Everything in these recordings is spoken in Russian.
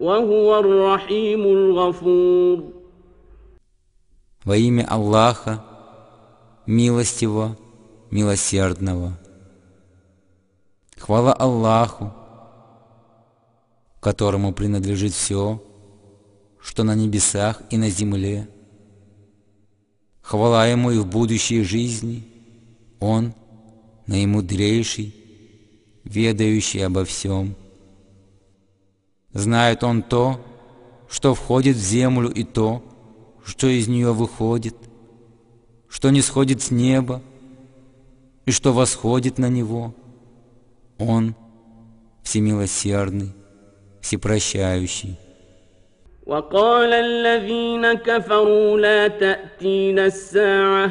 وهو الرحيم الغفور Во имя Аллаха, милостивого, милосердного. Хвала Аллаху, которому принадлежит все, что на небесах и на земле. Хвала Ему и в будущей жизни, Он наимудрейший, ведающий обо всем. Знает Он то, что входит в землю и то, что из нее выходит, что не сходит с неба и что восходит на него. Он всемилосердный, всепрощающий. وقال الذين كفروا لا تأتينا الساعة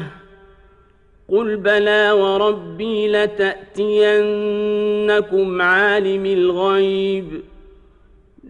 قل بلى وربي لتأتينكم عالم الغيب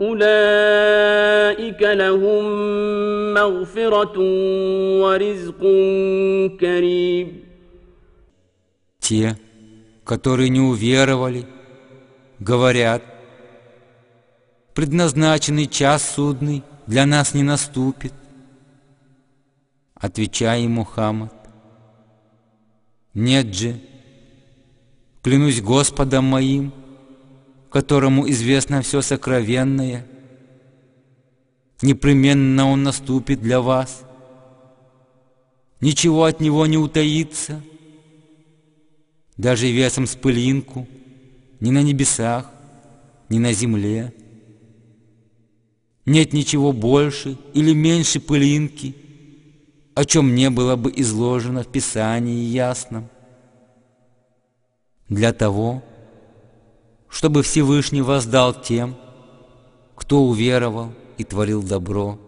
أولئك لهم مغفرة ورزق كريم Те, которые не уверовали, говорят, предназначенный час судный для нас не наступит. Отвечай им, Мухаммад, нет же, клянусь Господом моим, которому известно все сокровенное, непременно он наступит для вас. Ничего от него не утаится, даже весом с пылинку, ни на небесах, ни на земле. Нет ничего больше или меньше пылинки, о чем не было бы изложено в Писании ясном. Для того, чтобы Всевышний воздал тем, кто уверовал и творил добро.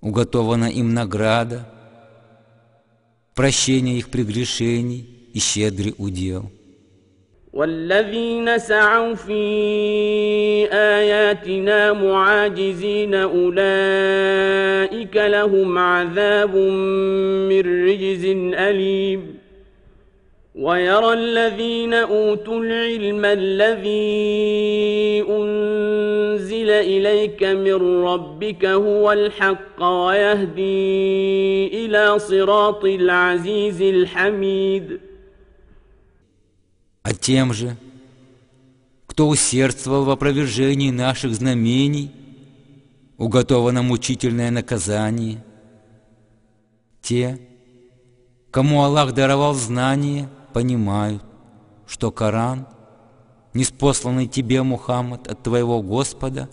Уготована им награда, прощение их прегрешений и щедрый удел. والذين سعوا في آياتنا معاجزين أولئك لهم عذاب من رجز أليم ويرى الذين أوتوا العلم الذي أنزل إليك من ربك هو الحق ويهدي إلى صراط العزيز الحميد А тем же, кто усердствовал в опровержении наших знамений, уготовано мучительное наказание. Те, кому Аллах даровал знание, понимают, что Коран, неспосланный тебе, Мухаммад, от твоего Господа,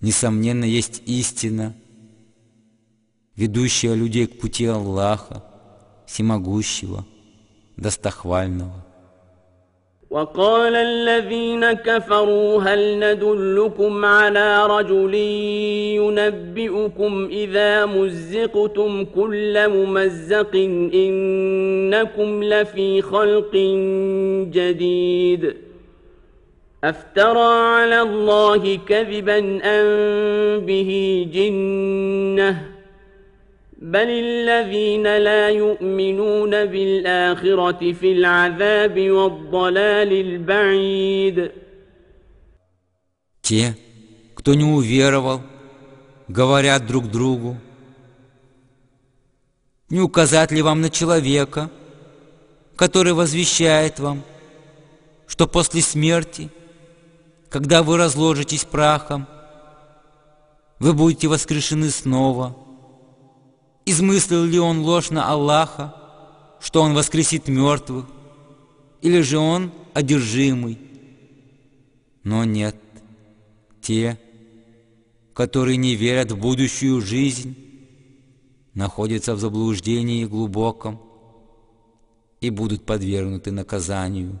несомненно, есть истина, ведущая людей к пути Аллаха, всемогущего, достохвального. وقال الذين كفروا هل ندلكم على رجل ينبئكم إذا مزقتم كل ممزق إنكم لفي خلق جديد أفترى على الله كذبا أم به جنة بل الذين لا يؤمنون بالآخرة في العذاب والضلال البعيد Те, кто не уверовал, говорят друг другу, не указать ли вам на человека, который возвещает вам, что после смерти, когда вы разложитесь прахом, вы будете воскрешены снова – Измыслил ли он ложь на Аллаха, что он воскресит мертвых, или же он одержимый? Но нет, те, которые не верят в будущую жизнь, находятся в заблуждении глубоком и будут подвергнуты наказанию.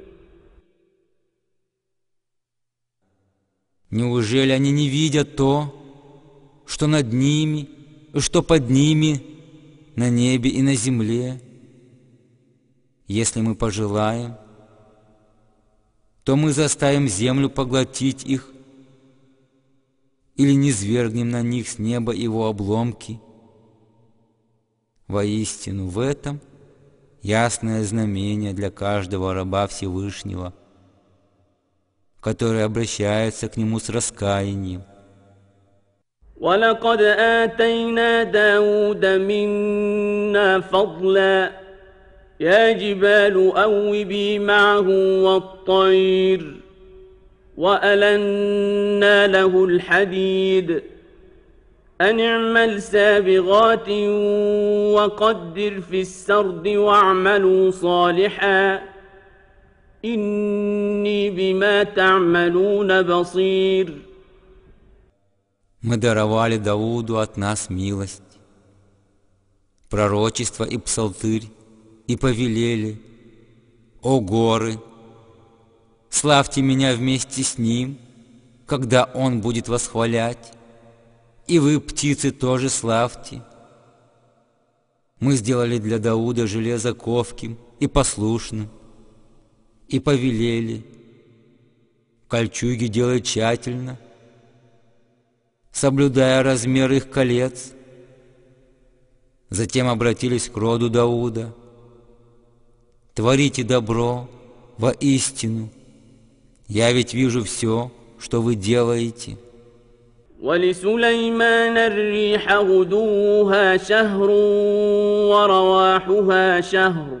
Неужели они не видят то, что над ними что под ними на небе и на земле? Если мы пожелаем, то мы заставим землю поглотить их или не свергнем на них с неба его обломки. Воистину в этом ясное знамение для каждого раба Всевышнего – которые обращаются к Нему с раскаянием. ولقد آتينا داود منا فضلا يا جبال أوبي معه والطير وألنا له الحديد أن اعمل سابغات وقدر في السرد واعملوا صالحاً إني بما تعملون بصير Мы даровали Дауду от нас милость, пророчество и псалтырь, и повелели, «О горы, славьте меня вместе с ним, когда он будет восхвалять, и вы, птицы, тоже славьте». Мы сделали для Дауда железо ковким и послушным, и повелели. Кольчуги делай тщательно, соблюдая размер их колец. Затем обратились к роду Дауда. Творите добро воистину. Я ведь вижу все, что вы делаете. ولسليمان الريح غدوها شهر ورواحها شهر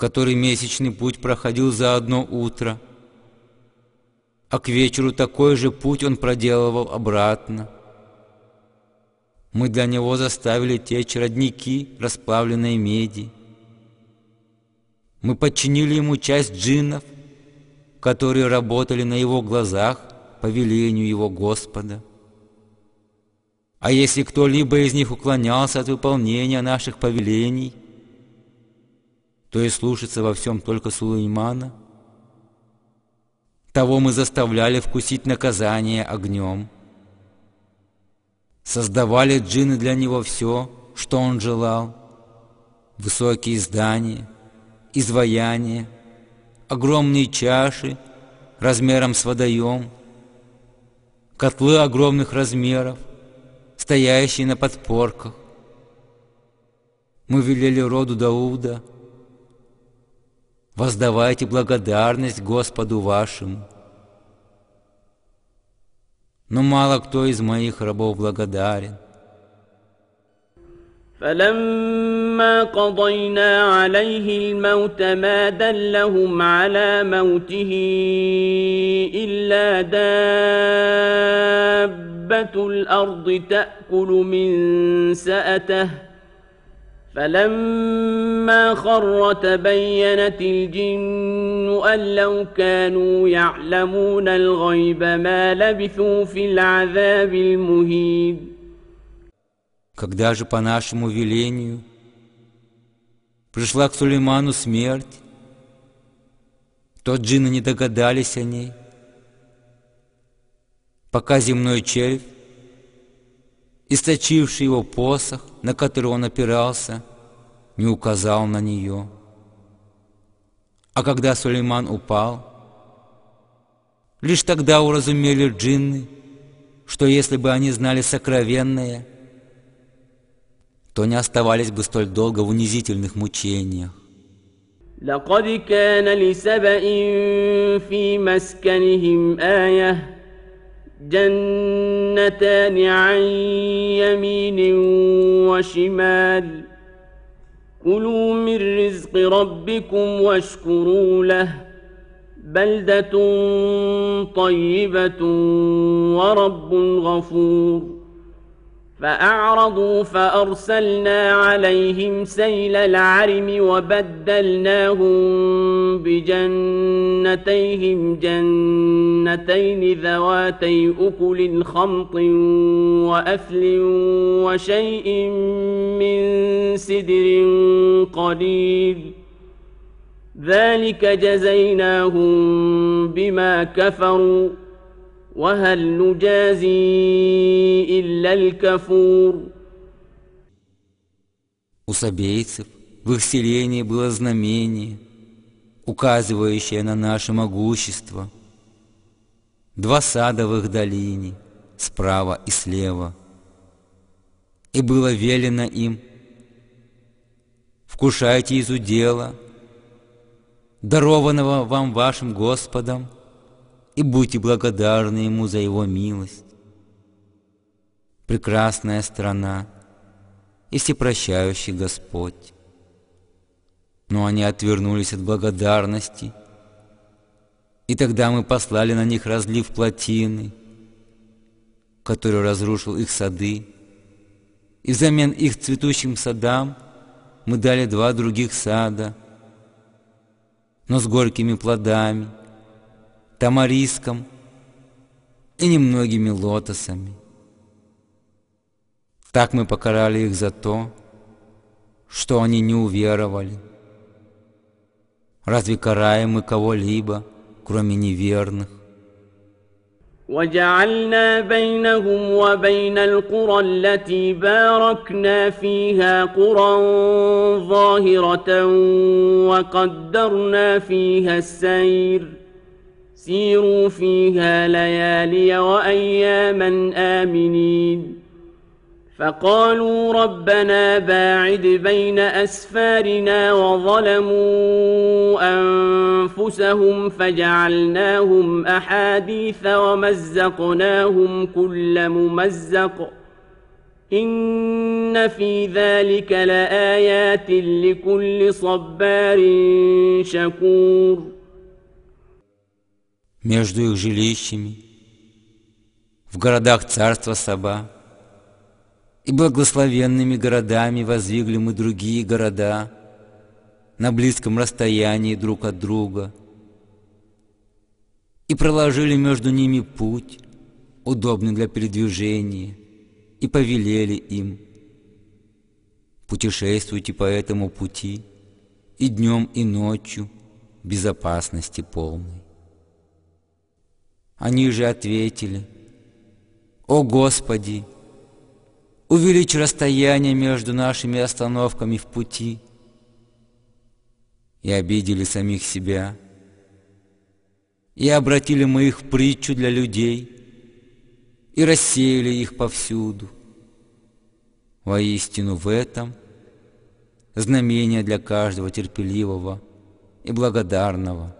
который месячный путь проходил за одно утро – а к вечеру такой же путь он проделывал обратно. Мы для него заставили течь родники расплавленной меди. Мы подчинили ему часть джиннов, которые работали на его глазах по велению его Господа. А если кто-либо из них уклонялся от выполнения наших повелений, то и слушаться во всем только Сулеймана – того мы заставляли вкусить наказание огнем. Создавали джинны для него все, что он желал. Высокие здания, изваяния, огромные чаши размером с водоем, котлы огромных размеров, стоящие на подпорках. Мы велели роду Дауда — воздавайте благодарность Господу вашему. Но мало кто из моих рабов благодарен. فلما قضينا عليه الموت ما دلهم على موته إلا داب دابة الأرض تأكل من سأته فلما خر تبينت الجن أن لو كانوا يعلمون الغيب ما لبثوا في العذاب المهين Когда же по нашему велению пришла к Сулейману смерть, то джинны не догадались о ней, пока земной червь, источивший его посох, на который он опирался, не указал на нее. А когда Сулейман упал, лишь тогда уразумели джинны, что если бы они знали сокровенное, то не оставались бы столь долго в унизительных мучениях. لقد كان لسبإ في مسكنهم آية جنتان عن يمين وشمال. كلوا من رزق ربكم واشكروا له. بلدة طيبة ورب غفور. فأعرضوا فأرسلنا عليهم سيل العرم وبدلناهم بجنتيهم جنتين ذواتي أكل خمط وأثل وشيء من سدر قليل ذلك جزيناهم بما كفروا وهل نجازي إلا الكفور У сабейцев в их селении было знамение, указывающее на наше могущество. Два сада в их долине, справа и слева. И было велено им, вкушайте из удела, дарованного вам вашим Господом, и будьте благодарны Ему за Его милость. Прекрасная страна и всепрощающий Господь. Но они отвернулись от благодарности, и тогда мы послали на них разлив плотины, который разрушил их сады, и взамен их цветущим садам мы дали два других сада, но с горькими плодами – тамариском и немногими лотосами. Так мы покарали их за то, что они не уверовали. Разве караем мы кого-либо, кроме неверных? وجعلنا بينهم وبين القرى التي باركنا فيها قرى ظاهرة وقدرنا فيها السير سيروا فيها ليالي وأياما آمنين. فقالوا ربنا باعد بين أسفارنا وظلموا أنفسهم فجعلناهم أحاديث ومزقناهم كل ممزق. إن في ذلك لآيات لكل صبار شكور. Между их жилищами, в городах царства Саба, и благословенными городами воздвигли мы другие города на близком расстоянии друг от друга и проложили между ними путь, удобный для передвижения, и повелели им «Путешествуйте по этому пути и днем, и ночью безопасности полной». Они же ответили, «О Господи, увеличь расстояние между нашими остановками в пути» и обидели самих себя. И обратили мы их в притчу для людей и рассеяли их повсюду. Воистину в этом знамение для каждого терпеливого и благодарного –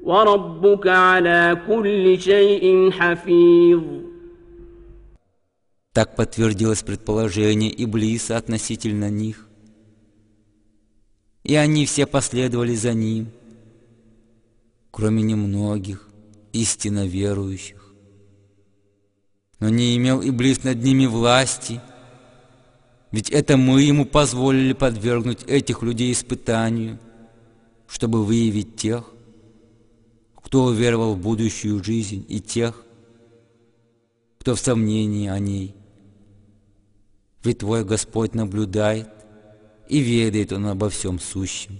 وربك على كل شيء حفيظ Так подтвердилось предположение Иблиса относительно них. И они все последовали за ним, кроме немногих истинно верующих. Но не имел Иблис над ними власти, ведь это мы ему позволили подвергнуть этих людей испытанию, чтобы выявить тех, кто уверовал в будущую жизнь, и тех, кто в сомнении о ней. Ведь твой Господь наблюдает, и ведает Он обо всем сущем.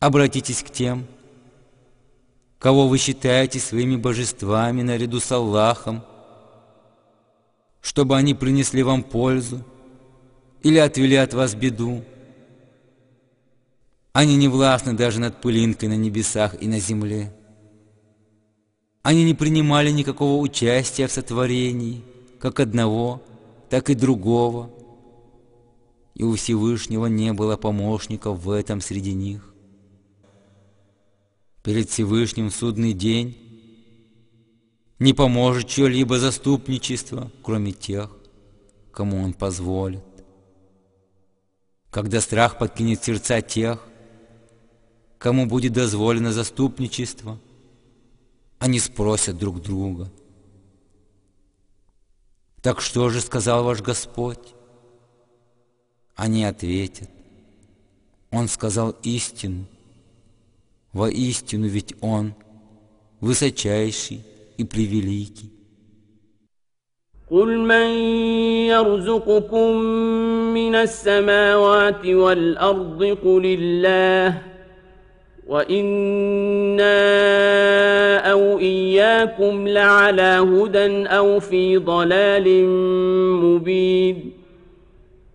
Обратитесь к тем, кого вы считаете своими божествами наряду с Аллахом, чтобы они принесли вам пользу или отвели от вас беду. Они не властны даже над пылинкой на небесах и на земле. Они не принимали никакого участия в сотворении, как одного, так и другого, и у Всевышнего не было помощников в этом среди них перед Всевышним судный день, не поможет чье-либо заступничество, кроме тех, кому он позволит. Когда страх подкинет сердца тех, кому будет дозволено заступничество, они спросят друг друга. Так что же сказал ваш Господь? Они ответят. Он сказал истину, Воистину ведь Он высочайший и превеликий. قل من يرزقكم من السماوات والأرض قل الله وإنا أو إياكم لعلى هدى أو في ضلال مبين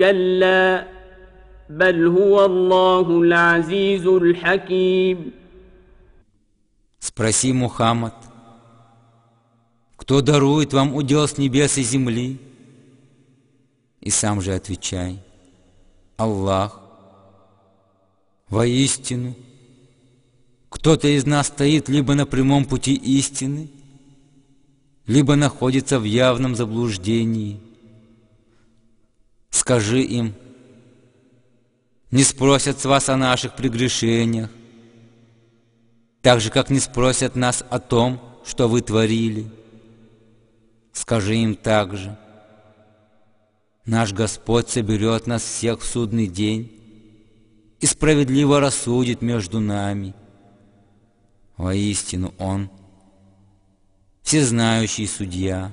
كلا بل هو الله العزيز الحكيم Спроси, Мухаммад, кто дарует вам удел с небес и земли? И сам же отвечай, Аллах. Воистину, кто-то из нас стоит либо на прямом пути истины, либо находится в явном заблуждении – Скажи им, не спросят с вас о наших прегрешениях, так же, как не спросят нас о том, что вы творили. Скажи им также, наш Господь соберет нас всех в судный день и справедливо рассудит между нами. Воистину Он, всезнающий судья.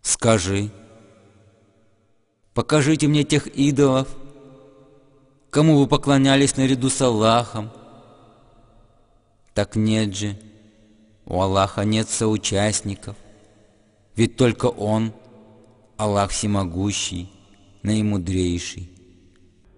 Скажи, Покажите мне тех идолов, кому вы поклонялись наряду с Аллахом. Так нет же, у Аллаха нет соучастников, ведь только Он, Аллах всемогущий, наимудрейший.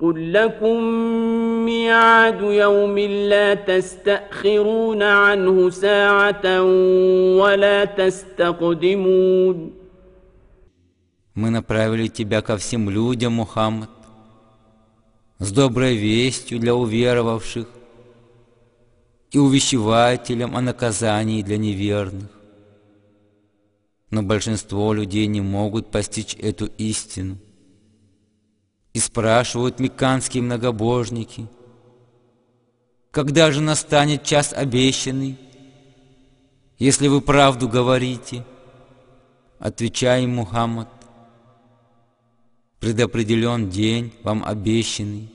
قل لكم ميعاد يوم لا تستأخرون عنه ساعة ولا تستقدمون Мы направили тебя ко всем людям, Мухаммад, с доброй вестью для уверовавших и увещевателем о наказании для неверных. Но большинство людей не могут постичь эту истину. и спрашивают мекканские многобожники, когда же настанет час обещанный, если вы правду говорите? Отвечай им, Мухаммад, предопределен день вам обещанный,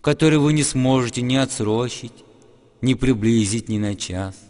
который вы не сможете ни отсрочить, ни приблизить ни на час.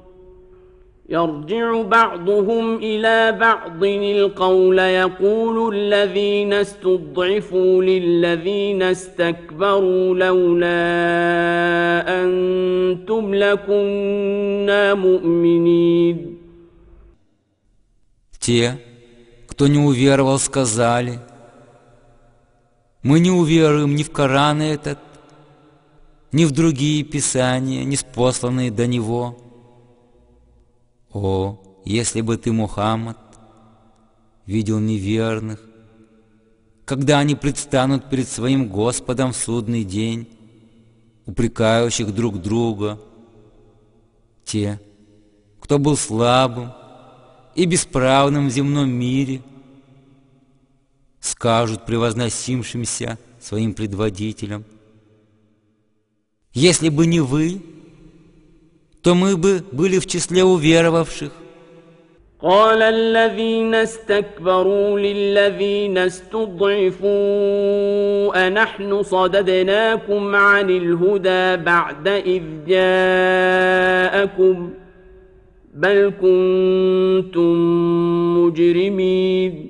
يرجع بعضهم إلى بعض القول يقول الذين استضعفوا للذين استكبروا لولا أنتم لكنا مؤمنين Те, кто не уверовал, сказали, «Мы не уверуем ни в Коран этот, ни в другие писания, не спосланные до него». О, если бы ты, Мухаммад, видел неверных, когда они предстанут перед своим Господом в судный день, упрекающих друг друга, те, кто был слабым и бесправным в земном мире, скажут превозносимшимся своим предводителям, «Если бы не вы, то мы бы были в числе уверовавших. قال الذين استكبروا للذين استضعفوا أنحن صددناكم عن الهدى بعد إذ جاءكم بل كنتم مجرمين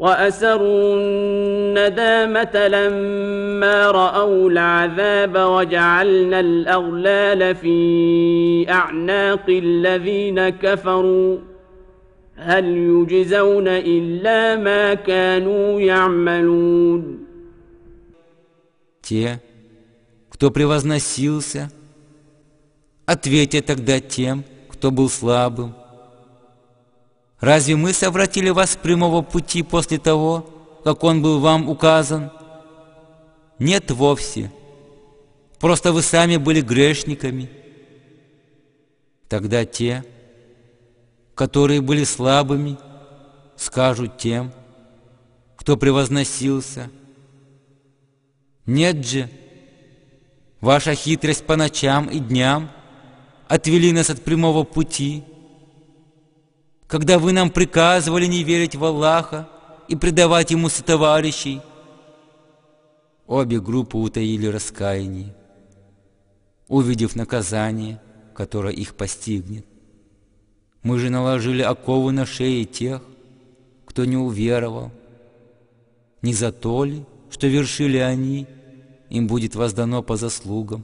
وأسروا الندامة لما رأوا العذاب وجعلنا الأغلال في أعناق الذين كفروا هل يجزون إلا ما كانوا يعملون Те, кто превозносился, ответьте тогда тем, кто был слабым, Разве мы совратили вас с прямого пути после того, как он был вам указан? Нет вовсе. Просто вы сами были грешниками. Тогда те, которые были слабыми, скажут тем, кто превозносился. Нет же, ваша хитрость по ночам и дням отвели нас от прямого пути – когда вы нам приказывали не верить в Аллаха и предавать Ему сотоварищей. Обе группы утаили раскаяние, увидев наказание, которое их постигнет. Мы же наложили оковы на шеи тех, кто не уверовал. Не за то ли, что вершили они, им будет воздано по заслугам.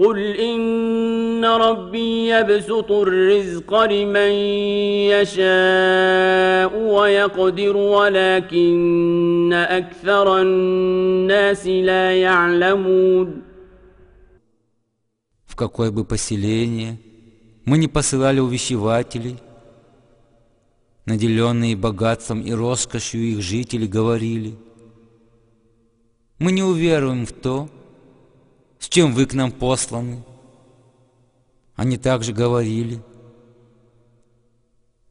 قل إن ربي يبسط الرزق لمن يشاء ويقدر ولكن أكثر الناس لا يعلمون В какое бы поселение мы не посылали увещевателей, наделенные богатством и роскошью их жители говорили, «Мы не уверуем в то, с чем вы к нам посланы». Они также говорили,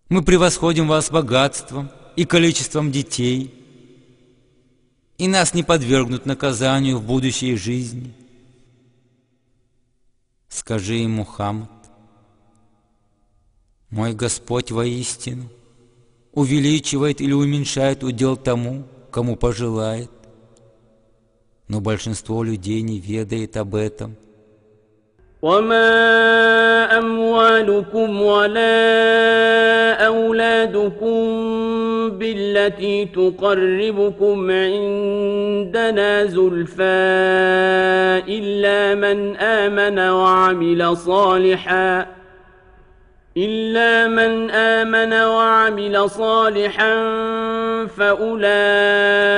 «Мы превосходим вас богатством и количеством детей, и нас не подвергнут наказанию в будущей жизни». Скажи им, Мухаммад, «Мой Господь воистину – увеличивает или уменьшает удел тому, кому пожелает. Но большинство людей не ведает об этом. وما أموالكم ولا أولادكم بالتي تقربكم عندنا زلفى إلا من آمن وعمل صالحاً إلا من آمن وعمل صالحا فأولئك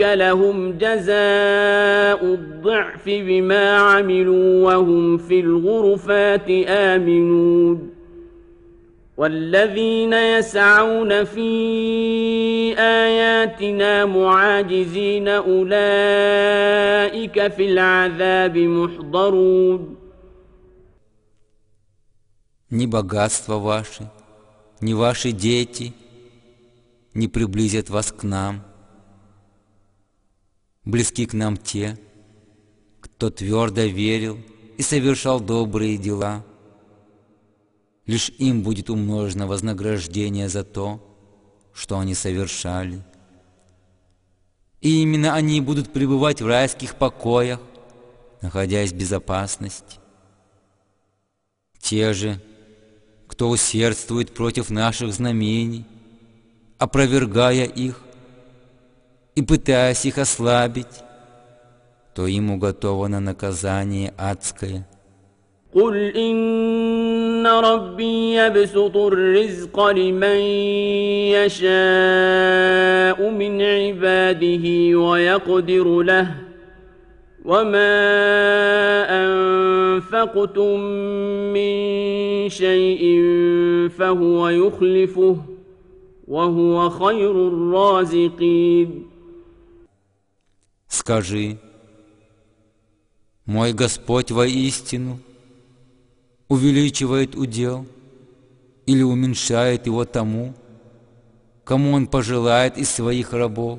لهم جزاء الضعف بما عملوا وهم في الغرفات آمنون والذين يسعون في آياتنا معاجزين أولئك في العذاب محضرون ни богатство ваше, ни ваши дети не приблизят вас к нам. Близки к нам те, кто твердо верил и совершал добрые дела. Лишь им будет умножено вознаграждение за то, что они совершали. И именно они будут пребывать в райских покоях, находясь в безопасности. Те же, кто усердствует против наших знамений, опровергая их и пытаясь их ослабить, то им уготовано наказание адское. قل إن ربي يبسط الرزق لمن يشاء من عباده ويقدر له وما أنفقتم من شيء فهو يخلفه وهو خير الرازقين Скажи, мой Господь воистину увеличивает удел или уменьшает его тому, кому Он пожелает из своих рабов.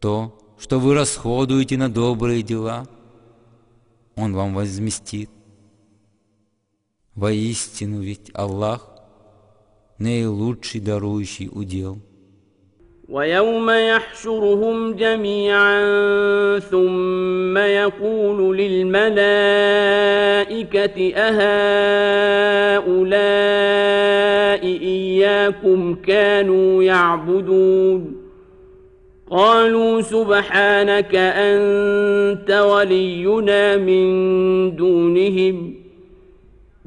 То, что вы расходуете на добрые дела, Он вам возместит. Воистину ведь Аллах наилучший дарующий удел. ويوم يحشرهم جميعا ثم يقول للملائكة أهؤلاء إياكم كانوا يعبدون قالوا سبحانك أنت ولينا من دونهم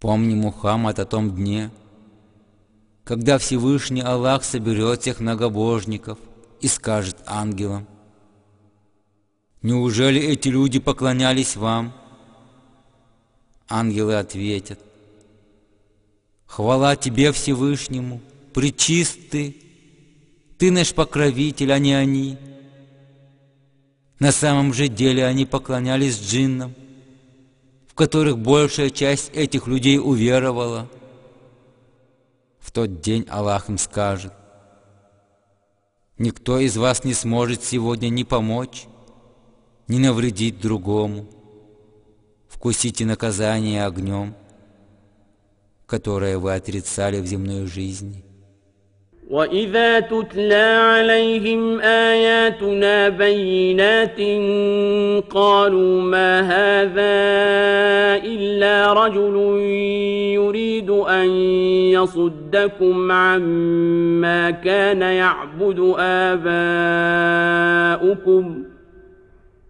Помни, Мухаммад, о том дне, когда Всевышний Аллах соберет всех многобожников и скажет ангелам, Неужели эти люди поклонялись вам, Ангелы ответят, Хвала Тебе, Всевышнему, причистый, Ты наш покровитель, а не они. На самом же деле они поклонялись джиннам, которых большая часть этих людей уверовала. В тот день Аллах им скажет, Никто из вас не сможет сегодня ни помочь, ни навредить другому. Вкусите наказание огнем, которое вы отрицали в земной жизни. وإذا تتلى عليهم آياتنا بينات قالوا ما هذا إلا رجل يريد أن يصدكم عما كان يعبد آباؤكم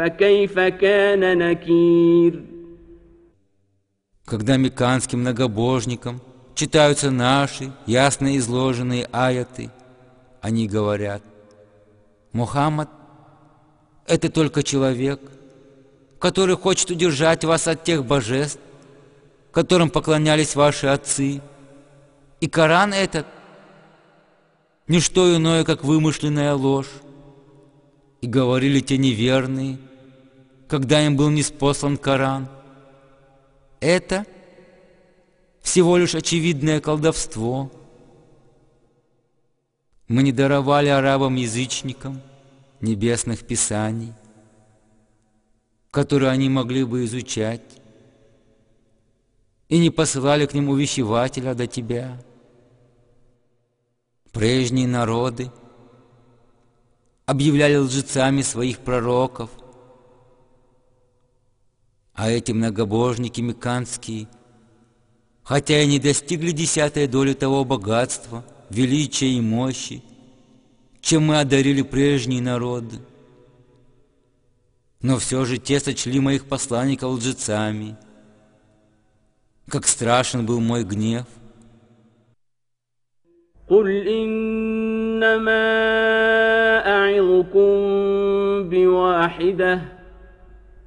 فكيف كان نكير Когда меканским многобожникам читаются наши ясно изложенные аяты, они говорят, Мухаммад — это только человек, который хочет удержать вас от тех божеств, которым поклонялись ваши отцы. И Коран этот — ничто иное, как вымышленная ложь. И говорили те неверные, когда им был неспослан Коран. Это всего лишь очевидное колдовство. Мы не даровали арабам-язычникам небесных писаний, которые они могли бы изучать, и не посылали к ним увещевателя до тебя. Прежние народы — объявляли лжецами своих пророков. А эти многобожники меканские, хотя и не достигли десятой доли того богатства, величия и мощи, чем мы одарили прежние народы, но все же те сочли моих посланников лжецами. Как страшен был мой гнев — قل إنما أعظكم بواحدة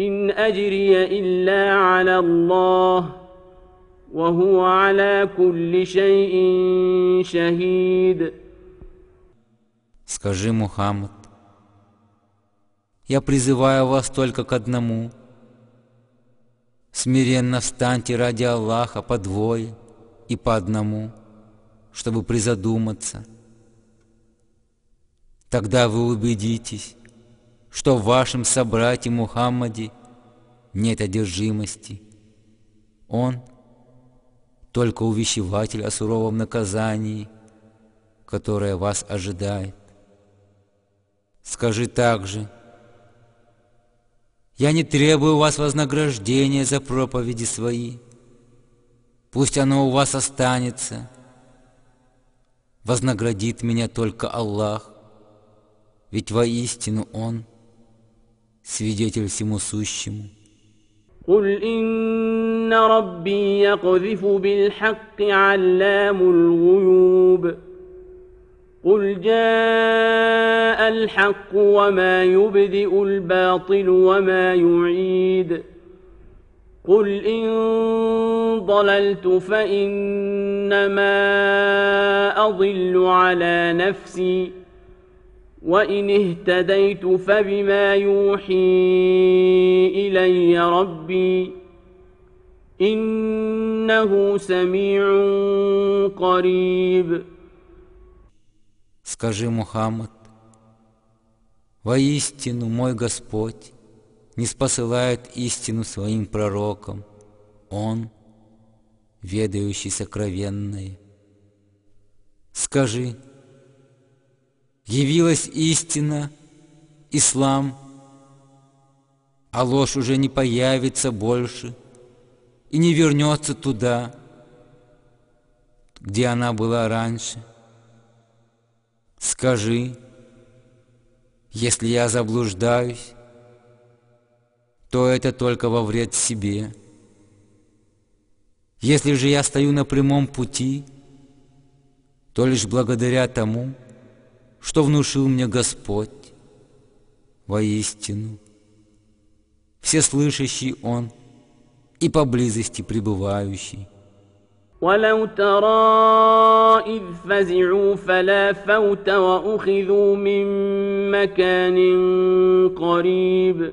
إن أجري إلا على الله وهو على كل شيء شهيد Скажи, Мухаммад, Я призываю вас только к одному. Смиренно встаньте ради Аллаха по двое и по одному, чтобы призадуматься. Тогда вы убедитесь, что в вашем собрате Мухаммаде нет одержимости. Он только увещеватель о суровом наказании, которое вас ожидает. Скажи также, я не требую у вас вознаграждения за проповеди свои. Пусть оно у вас останется. Вознаградит меня только Аллах, ведь воистину Он свидетель всему сущему. قل إن ربي يقذف بالحق علام الغيوب قل جاء الحق وما يبدئ الباطل وما يعيد قل إن ضللت فإنما أضل على نفسي وإن اهتديت فبما يوحي إلي ربي إنه سميع قريب Скажи, Мухаммад, воистину мой Господь не спосылает истину своим пророкам, Он, ведающий сокровенное. Скажи, явилась истина, ислам, а ложь уже не появится больше и не вернется туда, где она была раньше. Скажи, если я заблуждаюсь, то это только во вред себе. Если же я стою на прямом пути, то лишь благодаря тому, что внушил мне Господь воистину. Всеслышащий Он и поблизости пребывающий. ولو ترى إذ فزعوا فلا فوت وأخذوا من مكان قريب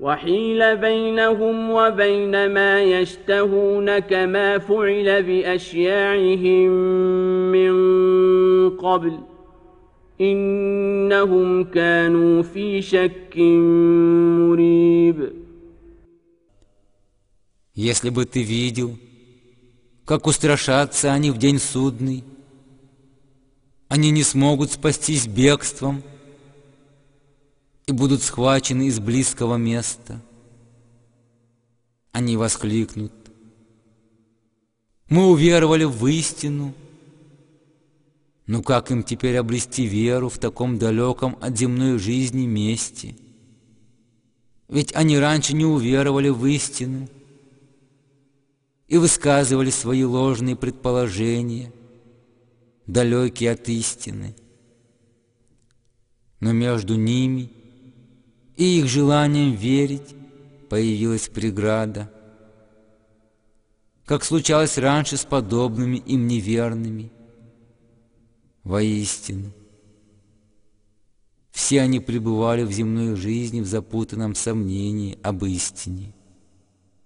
وحيل بينهم وبين ما يشتهون كما فعل باشياعهم من قبل انهم كانوا في شك مريب Если бы ты видел, как устрашатся они в день судный, они не смогут спастись бегством и будут схвачены из близкого места. Они воскликнут. Мы уверовали в истину. Но как им теперь обрести веру в таком далеком от земной жизни месте? Ведь они раньше не уверовали в истину и высказывали свои ложные предположения – далекие от истины. Но между ними и их желанием верить появилась преграда, как случалось раньше с подобными им неверными. Воистину, все они пребывали в земной жизни в запутанном сомнении об истине –